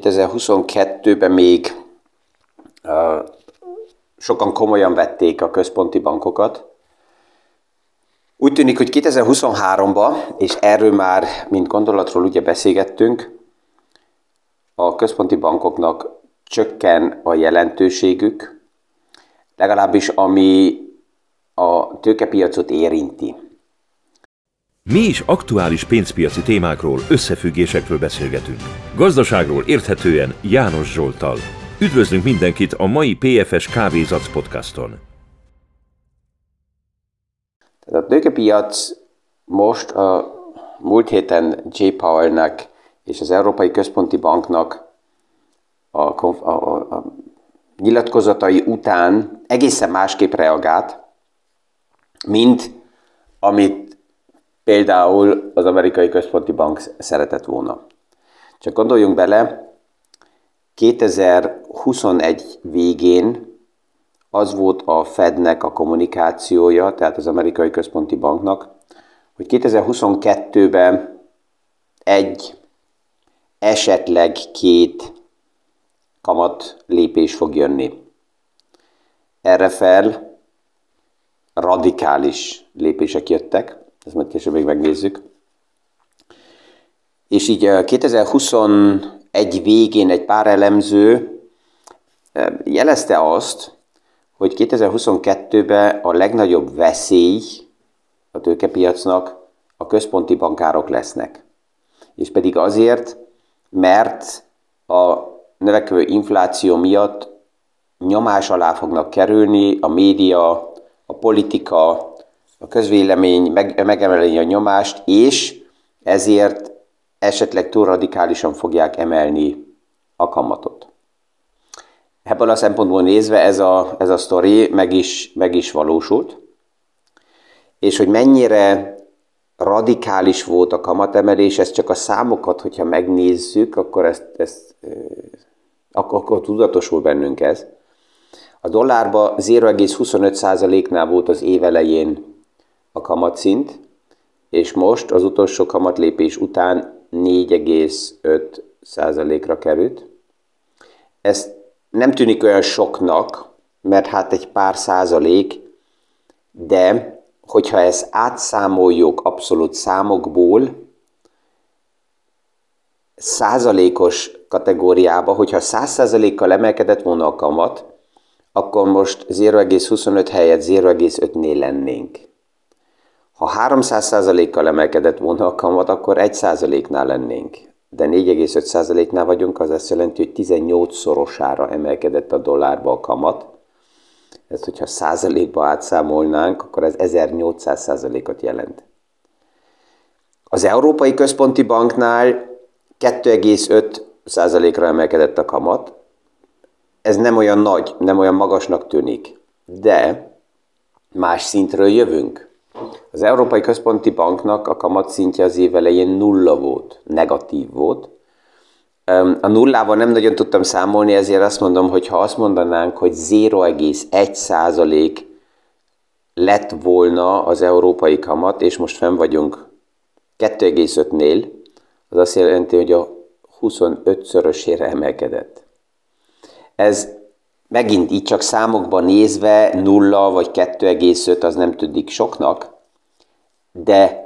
2022-ben még sokan komolyan vették a központi bankokat. Úgy tűnik, hogy 2023-ban, és erről már, mint gondolatról ugye beszélgettünk, a központi bankoknak csökken a jelentőségük, legalábbis ami a tőkepiacot érinti. Mi is aktuális pénzpiaci témákról, összefüggésekről beszélgetünk. Gazdaságról érthetően János Zsoltal. Üdvözlünk mindenkit a mai PFS Kávézac podcaston. A tőkepiac most a múlt héten J. Powell-nek és az Európai Központi Banknak a, a, a, a nyilatkozatai után egészen másképp reagált, mint amit például az amerikai központi bank szeretett volna. Csak gondoljunk bele, 2021 végén az volt a Fednek a kommunikációja, tehát az amerikai központi banknak, hogy 2022-ben egy, esetleg két kamat lépés fog jönni. Erre fel radikális lépések jöttek, ezt majd később még megnézzük. És így 2021 végén egy pár elemző jelezte azt, hogy 2022-ben a legnagyobb veszély a tőkepiacnak a központi bankárok lesznek. És pedig azért, mert a növekvő infláció miatt nyomás alá fognak kerülni a média, a politika, a közvélemény meg, megemeli a nyomást, és ezért esetleg túl radikálisan fogják emelni a kamatot. Ebből a szempontból nézve ez a, ez a sztori meg is, meg is valósult, és hogy mennyire radikális volt a kamatemelés, ez csak a számokat, hogyha megnézzük, akkor ezt, ezt akkor, akkor tudatosul bennünk ez. A dollárba 0,25%-nál volt az év elején a kamatszint, és most az utolsó kamatlépés után 4,5%-ra került. Ez nem tűnik olyan soknak, mert hát egy pár százalék, de hogyha ezt átszámoljuk abszolút számokból, százalékos kategóriába, hogyha 100%-kal emelkedett volna a kamat, akkor most 0,25 helyett 0,5-nél lennénk. Ha 300%-kal emelkedett volna a kamat, akkor 1%-nál lennénk. De 4,5%-nál vagyunk, az azt jelenti, hogy 18-szorosára emelkedett a dollárba a kamat. Ezt, hogyha százalékba átszámolnánk, akkor ez 1800 százalékot jelent. Az Európai Központi Banknál 2,5 százalékra emelkedett a kamat. Ez nem olyan nagy, nem olyan magasnak tűnik, de más szintről jövünk. Az Európai Központi Banknak a kamatszintje az év elején nulla volt, negatív volt. A nullával nem nagyon tudtam számolni, ezért azt mondom, hogy ha azt mondanánk, hogy 0,1 százalék lett volna az európai kamat, és most fenn vagyunk 2,5-nél, az azt jelenti, hogy a 25-szörösére emelkedett. Ez megint így csak számokban nézve 0 vagy 2,5 az nem tűnik soknak, de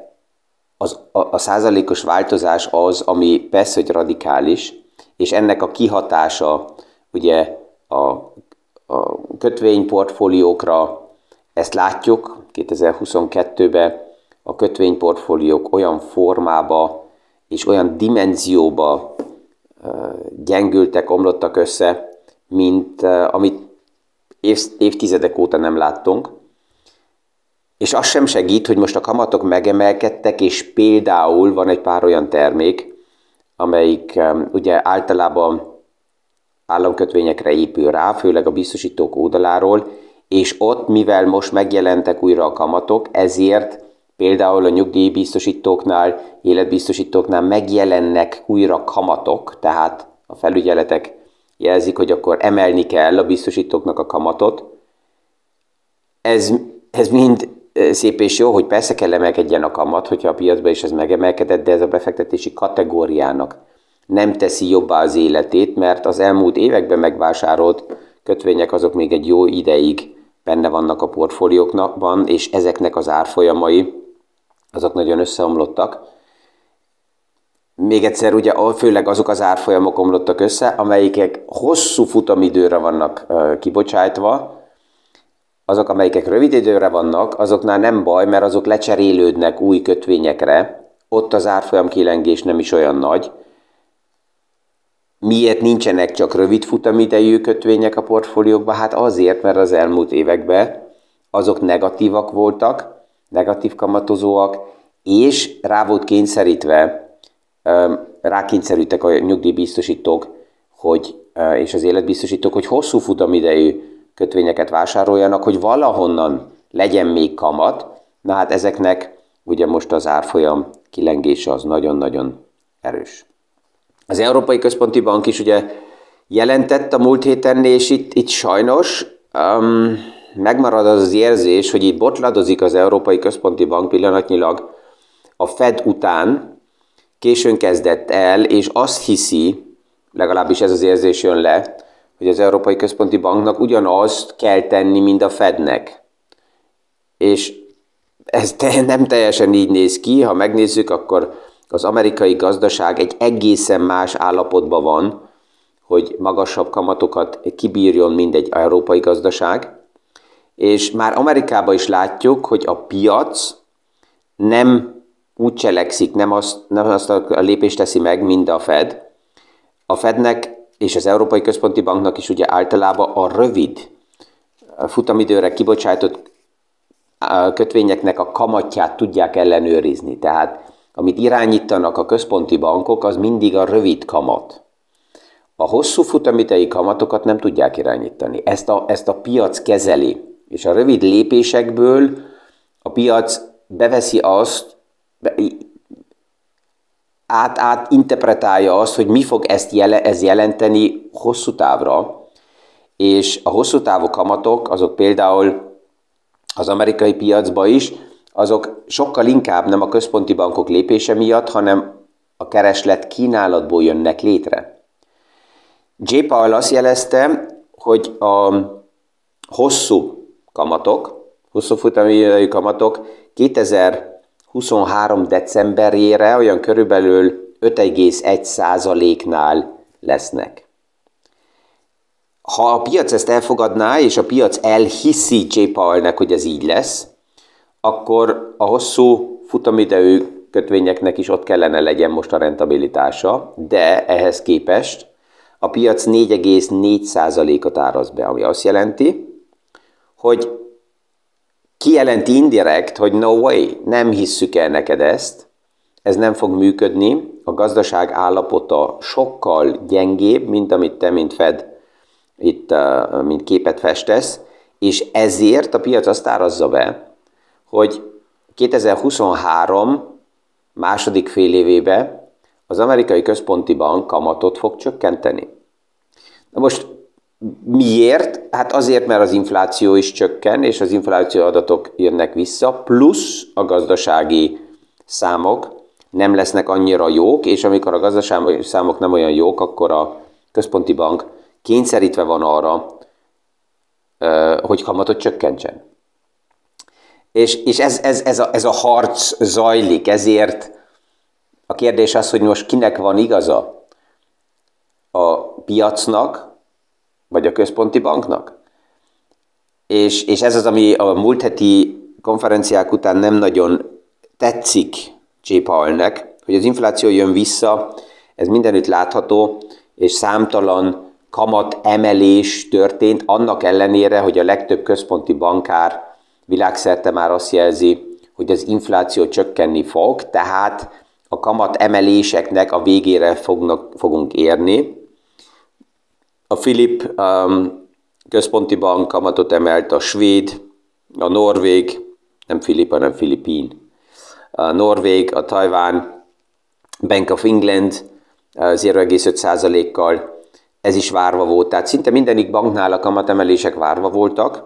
az, a, a százalékos változás az, ami persze, hogy radikális, és ennek a kihatása ugye a, a kötvényportfóliókra, ezt látjuk 2022-ben, a kötvényportfóliók olyan formába és olyan dimenzióba gyengültek, omlottak össze, mint amit év, évtizedek óta nem láttunk. És az sem segít, hogy most a kamatok megemelkedtek, és például van egy pár olyan termék, amelyik ugye általában államkötvényekre épül rá, főleg a biztosítók oldaláról, és ott, mivel most megjelentek újra a kamatok, ezért Például a nyugdíjbiztosítóknál, életbiztosítóknál megjelennek újra kamatok, tehát a felügyeletek jelzik, hogy akkor emelni kell a biztosítóknak a kamatot. Ez, ez mind szép és jó, hogy persze kell emelkedjen a kamat, hogyha a piacban is ez megemelkedett, de ez a befektetési kategóriának nem teszi jobbá az életét, mert az elmúlt években megvásárolt kötvények azok még egy jó ideig benne vannak a portfóliókban, és ezeknek az árfolyamai azok nagyon összeomlottak. Még egyszer, ugye főleg azok az árfolyamok omlottak össze, amelyikek hosszú futamidőre vannak kibocsájtva, azok, amelyikek rövid időre vannak, azoknál nem baj, mert azok lecserélődnek új kötvényekre, ott az árfolyam kilengés nem is olyan nagy. Miért nincsenek csak rövid futamidejű kötvények a portfóliókban? Hát azért, mert az elmúlt években azok negatívak voltak, negatív kamatozóak, és rá volt kényszerítve, rákényszerültek a nyugdíjbiztosítók, hogy, és az életbiztosítók, hogy hosszú futamidejű kötvényeket vásároljanak, hogy valahonnan legyen még kamat. Na hát ezeknek ugye most az árfolyam kilengése az nagyon-nagyon erős. Az Európai Központi Bank is ugye jelentett a múlt héten, és itt, itt sajnos um, megmarad az az érzés, hogy itt botladozik az Európai Központi Bank pillanatnyilag a Fed után, későn kezdett el, és azt hiszi, legalábbis ez az érzés jön le, hogy az Európai Központi Banknak ugyanazt kell tenni, mint a Fednek. És ez te, nem teljesen így néz ki, ha megnézzük, akkor az amerikai gazdaság egy egészen más állapotban van, hogy magasabb kamatokat kibírjon, mint egy európai gazdaság. És már Amerikában is látjuk, hogy a piac nem úgy cselekszik, nem azt, nem azt a lépést teszi meg, mint a Fed. A Fednek és az Európai Központi Banknak is ugye általában a rövid futamidőre kibocsájtott kötvényeknek a kamatját tudják ellenőrizni. Tehát amit irányítanak a központi bankok, az mindig a rövid kamat. A hosszú futamidei kamatokat nem tudják irányítani. Ezt a, ezt a piac kezeli. És a rövid lépésekből a piac beveszi azt, át, át interpretálja azt, hogy mi fog ezt jele, ez jelenteni hosszú távra, és a hosszú távú kamatok, azok például az amerikai piacban is, azok sokkal inkább nem a központi bankok lépése miatt, hanem a kereslet kínálatból jönnek létre. J. Paul azt jelezte, hogy a hosszú kamatok, hosszú futamidejű kamatok 2023. decemberére olyan körülbelül 5,1%-nál lesznek. Ha a piac ezt elfogadná, és a piac elhiszi J. Paulnek, hogy ez így lesz, akkor a hosszú futamidejű kötvényeknek is ott kellene legyen most a rentabilitása, de ehhez képest a piac 4,4%-ot áraz be, ami azt jelenti, hogy kijelenti indirekt, hogy no way, nem hisszük el neked ezt, ez nem fog működni, a gazdaság állapota sokkal gyengébb, mint amit te, mint Fed, itt, mint képet festesz, és ezért a piac azt árazza be, hogy 2023 második fél évébe az amerikai központi bank kamatot fog csökkenteni. Na most miért? Hát azért, mert az infláció is csökken, és az infláció adatok jönnek vissza, plusz a gazdasági számok nem lesznek annyira jók, és amikor a gazdasági számok nem olyan jók, akkor a központi bank kényszerítve van arra, hogy kamatot csökkentsen. És, és ez, ez, ez, a, ez a harc zajlik, ezért a kérdés az, hogy most kinek van igaza? A piacnak, vagy a központi banknak? És, és ez az, ami a múlt heti konferenciák után nem nagyon tetszik J. Paulnek, hogy az infláció jön vissza, ez mindenütt látható, és számtalan kamat emelés történt, annak ellenére, hogy a legtöbb központi bankár világszerte már azt jelzi, hogy az infláció csökkenni fog, tehát a kamat emeléseknek a végére fognak, fogunk érni. A Filip um, központi bank kamatot emelt, a svéd, a norvég, nem Filip, hanem Filipín, a norvég, a Tajván, Bank of England 0,5%-kal, ez is várva volt. Tehát szinte mindenik banknál a kamatemelések várva voltak,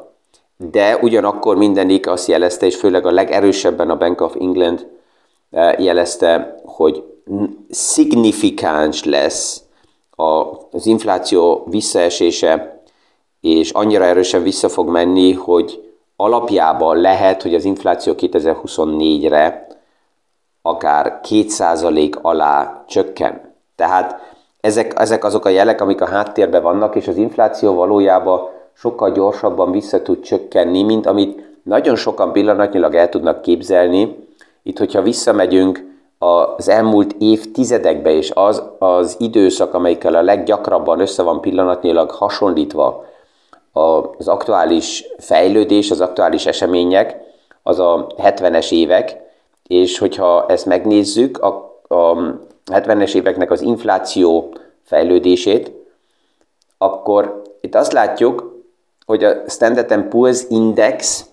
de ugyanakkor mindenik azt jelezte, és főleg a legerősebben a Bank of England eh, jelezte, hogy szignifikáns lesz az infláció visszaesése, és annyira erősen vissza fog menni, hogy alapjában lehet, hogy az infláció 2024-re akár 2% alá csökken. Tehát ezek, ezek azok a jelek, amik a háttérben vannak, és az infláció valójában sokkal gyorsabban vissza tud csökkenni, mint amit nagyon sokan pillanatnyilag el tudnak képzelni. Itt, hogyha visszamegyünk az elmúlt évtizedekbe, és az az időszak, amelyikkel a leggyakrabban össze van pillanatnyilag hasonlítva az aktuális fejlődés, az aktuális események, az a 70-es évek, és hogyha ezt megnézzük, a, a 70-es éveknek az infláció fejlődését, akkor itt azt látjuk, hogy a Standard Poor's Index,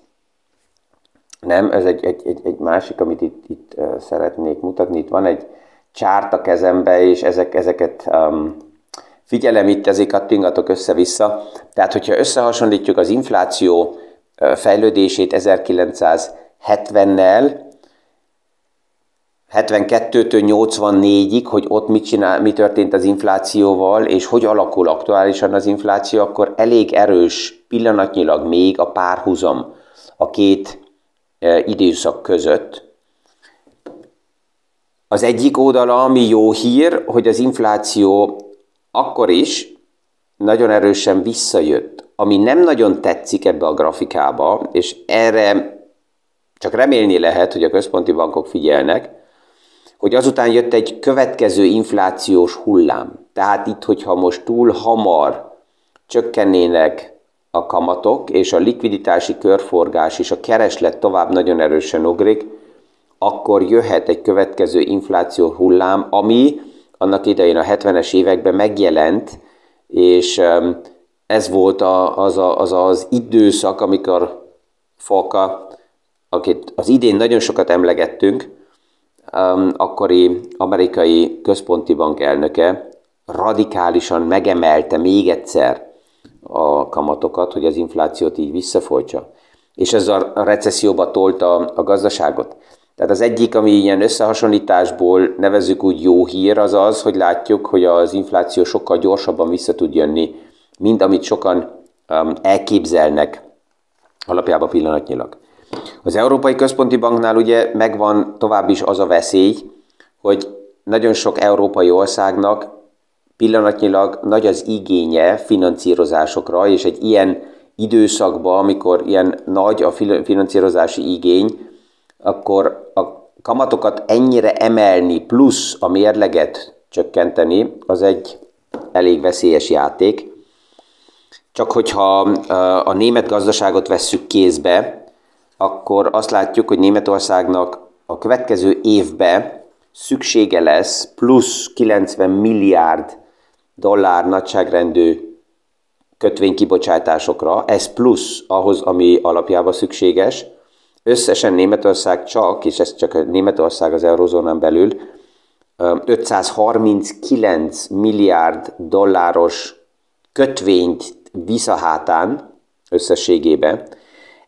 nem, ez egy, egy, egy, egy másik, amit itt, itt szeretnék mutatni, itt van egy csárt a kezembe, és ezek, ezeket um, figyelem itt, ezért kattingatok össze-vissza. Tehát, hogyha összehasonlítjuk az infláció fejlődését 1970-nel, 72-től 84-ig, hogy ott mit, csinál, mi történt az inflációval, és hogy alakul aktuálisan az infláció, akkor elég erős pillanatnyilag még a párhuzam a két időszak között. Az egyik oldala, ami jó hír, hogy az infláció akkor is nagyon erősen visszajött. Ami nem nagyon tetszik ebbe a grafikába, és erre csak remélni lehet, hogy a központi bankok figyelnek, hogy azután jött egy következő inflációs hullám. Tehát itt, hogyha most túl hamar csökkennének a kamatok, és a likviditási körforgás és a kereslet tovább nagyon erősen ugrik, akkor jöhet egy következő infláció hullám, ami annak idején a 70-es években megjelent, és ez volt az, a, az az időszak, amikor Foka, akit az idén nagyon sokat emlegettünk, akkori amerikai központi bank elnöke radikálisan megemelte még egyszer a kamatokat, hogy az inflációt így visszafolytsa. És ez a recesszióba tolta a gazdaságot. Tehát az egyik, ami ilyen összehasonlításból nevezük úgy jó hír, az az, hogy látjuk, hogy az infláció sokkal gyorsabban vissza tud jönni, mint amit sokan um, elképzelnek alapjában pillanatnyilag. Az Európai Központi Banknál ugye megvan tovább is az a veszély, hogy nagyon sok európai országnak pillanatnyilag nagy az igénye financírozásokra, és egy ilyen időszakban, amikor ilyen nagy a finanszírozási igény, akkor a kamatokat ennyire emelni, plusz a mérleget csökkenteni, az egy elég veszélyes játék. Csak hogyha a német gazdaságot vesszük kézbe, akkor azt látjuk, hogy Németországnak a következő évben szüksége lesz plusz 90 milliárd dollár nagyságrendű kötvénykibocsátásokra, ez plusz ahhoz, ami alapjában szükséges. Összesen Németország csak, és ez csak Németország az eurozónán belül, 539 milliárd dolláros kötvényt visz a hátán összességében,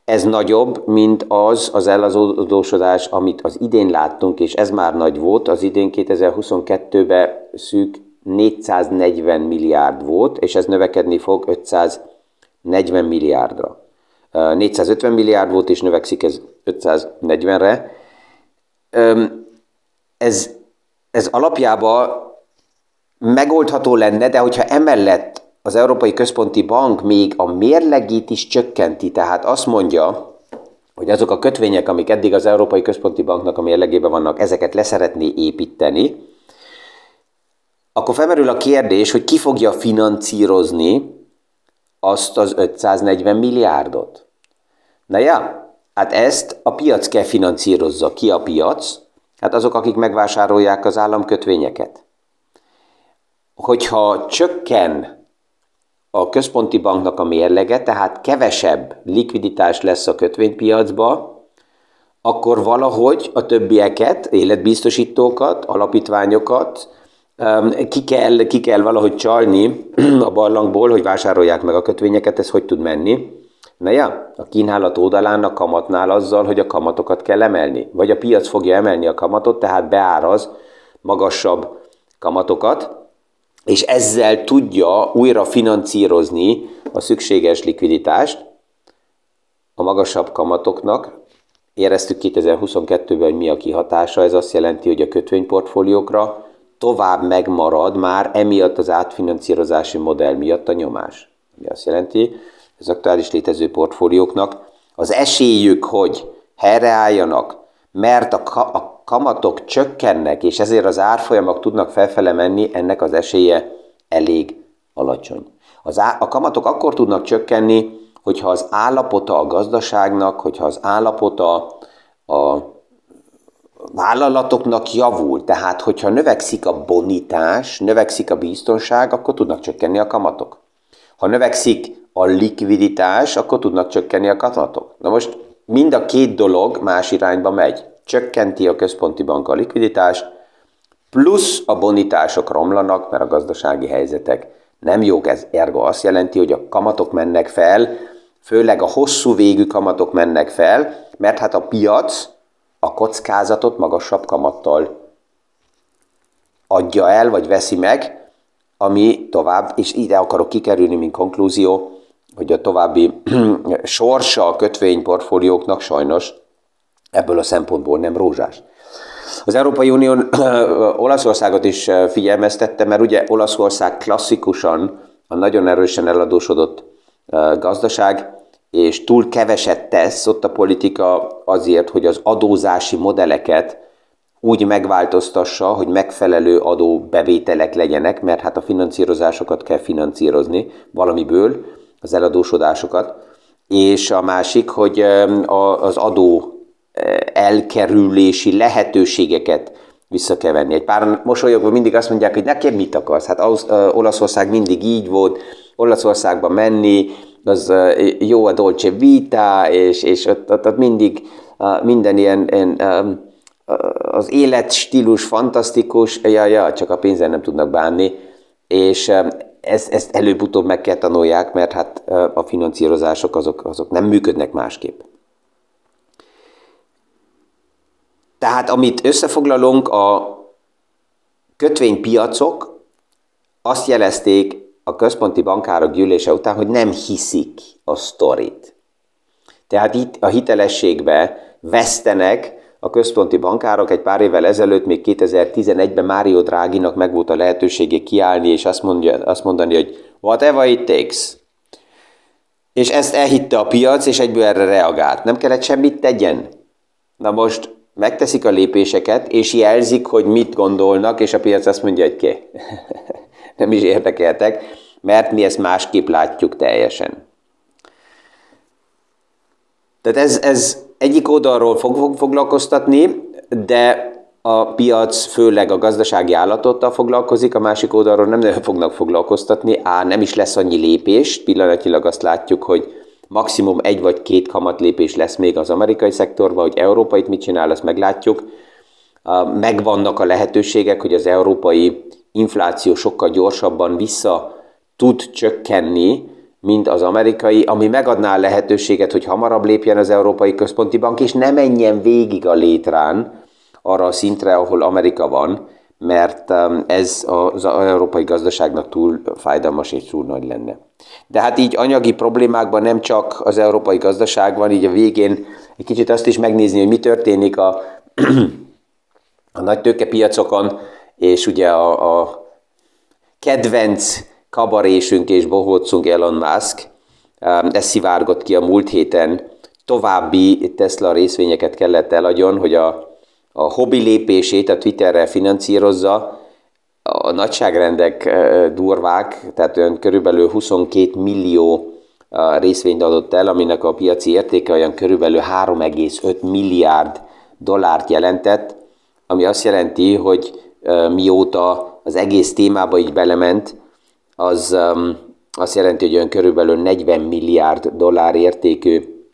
ez nagyobb, mint az az elazódósodás, amit az idén láttunk, és ez már nagy volt. Az idén 2022-ben szűk 440 milliárd volt, és ez növekedni fog 540 milliárdra. 450 milliárd volt, és növekszik ez 540-re. Ez, ez alapjában megoldható lenne, de hogyha emellett az Európai Központi Bank még a mérlegét is csökkenti, tehát azt mondja, hogy azok a kötvények, amik eddig az Európai Központi Banknak a mérlegében vannak, ezeket leszeretné építeni, akkor felmerül a kérdés, hogy ki fogja financírozni azt az 540 milliárdot. Na ja, hát ezt a piac kell financírozza. Ki a piac? Hát azok, akik megvásárolják az államkötvényeket. Hogyha csökken a központi banknak a mérlege, tehát kevesebb likviditás lesz a kötvénypiacba, akkor valahogy a többieket, életbiztosítókat, alapítványokat ki kell, ki kell valahogy csalni a barlangból, hogy vásárolják meg a kötvényeket, ez hogy tud menni. Na ja, a kínálat oldalán a kamatnál azzal, hogy a kamatokat kell emelni. Vagy a piac fogja emelni a kamatot, tehát beáraz magasabb kamatokat, és ezzel tudja újra finanszírozni a szükséges likviditást a magasabb kamatoknak. Éreztük 2022-ben, hogy mi a kihatása, ez azt jelenti, hogy a kötvényportfóliókra tovább megmarad már emiatt az átfinanszírozási modell miatt a nyomás. Ami azt jelenti, az aktuális létező portfólióknak az esélyük, hogy helyreálljanak, mert a, ka- a kamatok csökkennek, és ezért az árfolyamok tudnak felfele menni, ennek az esélye elég alacsony. Az á- a kamatok akkor tudnak csökkenni, hogyha az állapota a gazdaságnak, hogyha az állapota a vállalatoknak javul, tehát hogyha növekszik a bonitás, növekszik a biztonság, akkor tudnak csökkenni a kamatok. Ha növekszik a likviditás, akkor tudnak csökkenni a kamatok. Na most mind a két dolog más irányba megy. Csökkenti a központi bank a likviditást, plusz a bonitások romlanak, mert a gazdasági helyzetek nem jók. Ez ergo azt jelenti, hogy a kamatok mennek fel, főleg a hosszú végű kamatok mennek fel, mert hát a piac a kockázatot magasabb kamattal adja el, vagy veszi meg, ami tovább, és ide akarok kikerülni, mint konklúzió, hogy a további sorsa a kötvényportfólióknak sajnos ebből a szempontból nem rózsás. Az Európai Unió Olaszországot is figyelmeztette, mert ugye Olaszország klasszikusan a nagyon erősen eladósodott gazdaság, és túl keveset tesz ott a politika azért, hogy az adózási modelleket úgy megváltoztassa, hogy megfelelő adóbevételek legyenek, mert hát a finanszírozásokat kell finanszírozni valamiből, az eladósodásokat, és a másik, hogy az adó elkerülési lehetőségeket vissza kell venni. Egy pár mosolyogva mindig azt mondják, hogy nekem mit akarsz? Hát Olaszország mindig így volt, Olaszországba menni, az jó a Dolce Vita, és, és ott, ott, ott mindig minden ilyen, ilyen az életstílus fantasztikus, ja, ja, csak a pénzen nem tudnak bánni, és ezt, ezt előbb-utóbb meg kell tanulják, mert hát a finanszírozások azok, azok nem működnek másképp. Tehát amit összefoglalunk, a kötvénypiacok azt jelezték a központi bankárok gyűlése után, hogy nem hiszik a sztorit. Tehát itt a hitelességbe vesztenek a központi bankárok. Egy pár évvel ezelőtt, még 2011-ben Mário Dráginak meg volt a lehetősége kiállni, és azt, mondja, azt mondani, hogy whatever it takes. És ezt elhitte a piac, és egyből erre reagált. Nem kellett semmit tegyen. Na most megteszik a lépéseket, és jelzik, hogy mit gondolnak, és a piac azt mondja, hogy ke. nem is érdekeltek, mert mi ezt másképp látjuk teljesen. Tehát ez, ez egyik oldalról fog foglalkoztatni, de a piac főleg a gazdasági állatottal foglalkozik, a másik oldalról nem nagyon fognak foglalkoztatni, á, nem is lesz annyi lépés, pillanatilag azt látjuk, hogy maximum egy vagy két kamatlépés lesz még az amerikai szektorban, hogy Európa mit csinál, azt meglátjuk. Megvannak a lehetőségek, hogy az európai infláció sokkal gyorsabban vissza tud csökkenni, mint az amerikai, ami megadná a lehetőséget, hogy hamarabb lépjen az Európai Központi Bank, és ne menjen végig a létrán arra a szintre, ahol Amerika van, mert um, ez az európai gazdaságnak túl fájdalmas és túl nagy lenne. De hát így anyagi problémákban nem csak az európai gazdaság van, így a végén egy kicsit azt is megnézni, hogy mi történik a, a nagy tőkepiacokon, és ugye a, a kedvenc kabarésünk és bohócunk Elon Musk, ez szivárgott ki a múlt héten, további Tesla részvényeket kellett eladjon, hogy a a hobbi lépését a Twitterrel finanszírozza, a nagyságrendek durvák, tehát olyan körülbelül 22 millió részvényt adott el, aminek a piaci értéke olyan körülbelül 3,5 milliárd dollárt jelentett, ami azt jelenti, hogy mióta az egész témába így belement, az azt jelenti, hogy olyan körülbelül 40 milliárd dollár értékű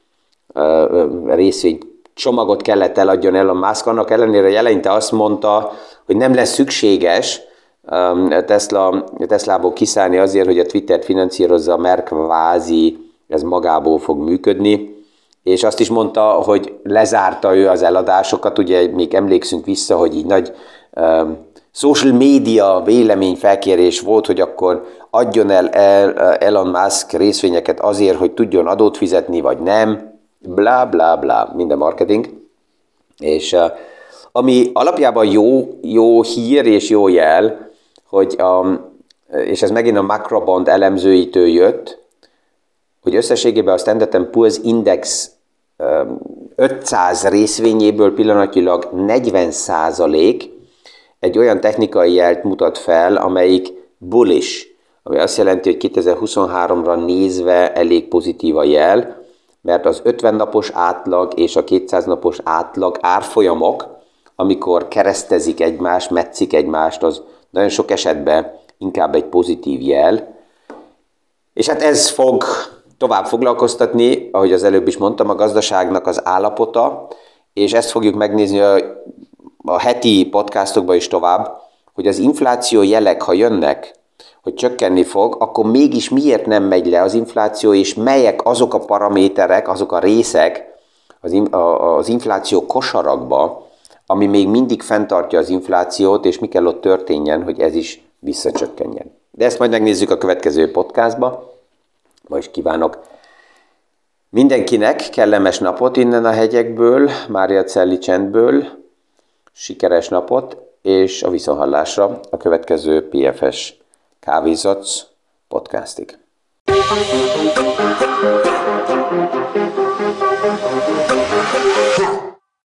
részvényt csomagot kellett eladjon Elon Musk, annak ellenére eleinte azt mondta, hogy nem lesz szükséges Tesla, Teslából kiszállni azért, hogy a Twittert finanszírozza, mert kvázi ez magából fog működni, és azt is mondta, hogy lezárta ő az eladásokat, ugye még emlékszünk vissza, hogy így nagy social media véleményfelkérés volt, hogy akkor adjon el Elon Musk részvényeket azért, hogy tudjon adót fizetni, vagy nem, bla bla bla, minden marketing. És ami alapjában jó, jó hír és jó jel, hogy a, és ez megint a Macrobond elemzőitől jött, hogy összességében a Standard Poor's Index 500 részvényéből pillanatilag 40 százalék egy olyan technikai jelt mutat fel, amelyik bullish, ami azt jelenti, hogy 2023-ra nézve elég pozitív a jel, mert az 50 napos átlag és a 200 napos átlag árfolyamok, amikor keresztezik egymást, metszik egymást, az nagyon sok esetben inkább egy pozitív jel. És hát ez fog tovább foglalkoztatni, ahogy az előbb is mondtam, a gazdaságnak az állapota, és ezt fogjuk megnézni a, a heti podcastokban is tovább, hogy az infláció jelek, ha jönnek, hogy csökkenni fog, akkor mégis miért nem megy le az infláció, és melyek azok a paraméterek, azok a részek az, az infláció kosarakba, ami még mindig fenntartja az inflációt, és mi kell ott történjen, hogy ez is visszacsökkenjen. De ezt majd megnézzük a következő podcastba. Ma is kívánok mindenkinek kellemes napot innen a hegyekből, Mária Celli csendből, sikeres napot, és a viszonhallásra a következő PFS Kávézac podcastig. You.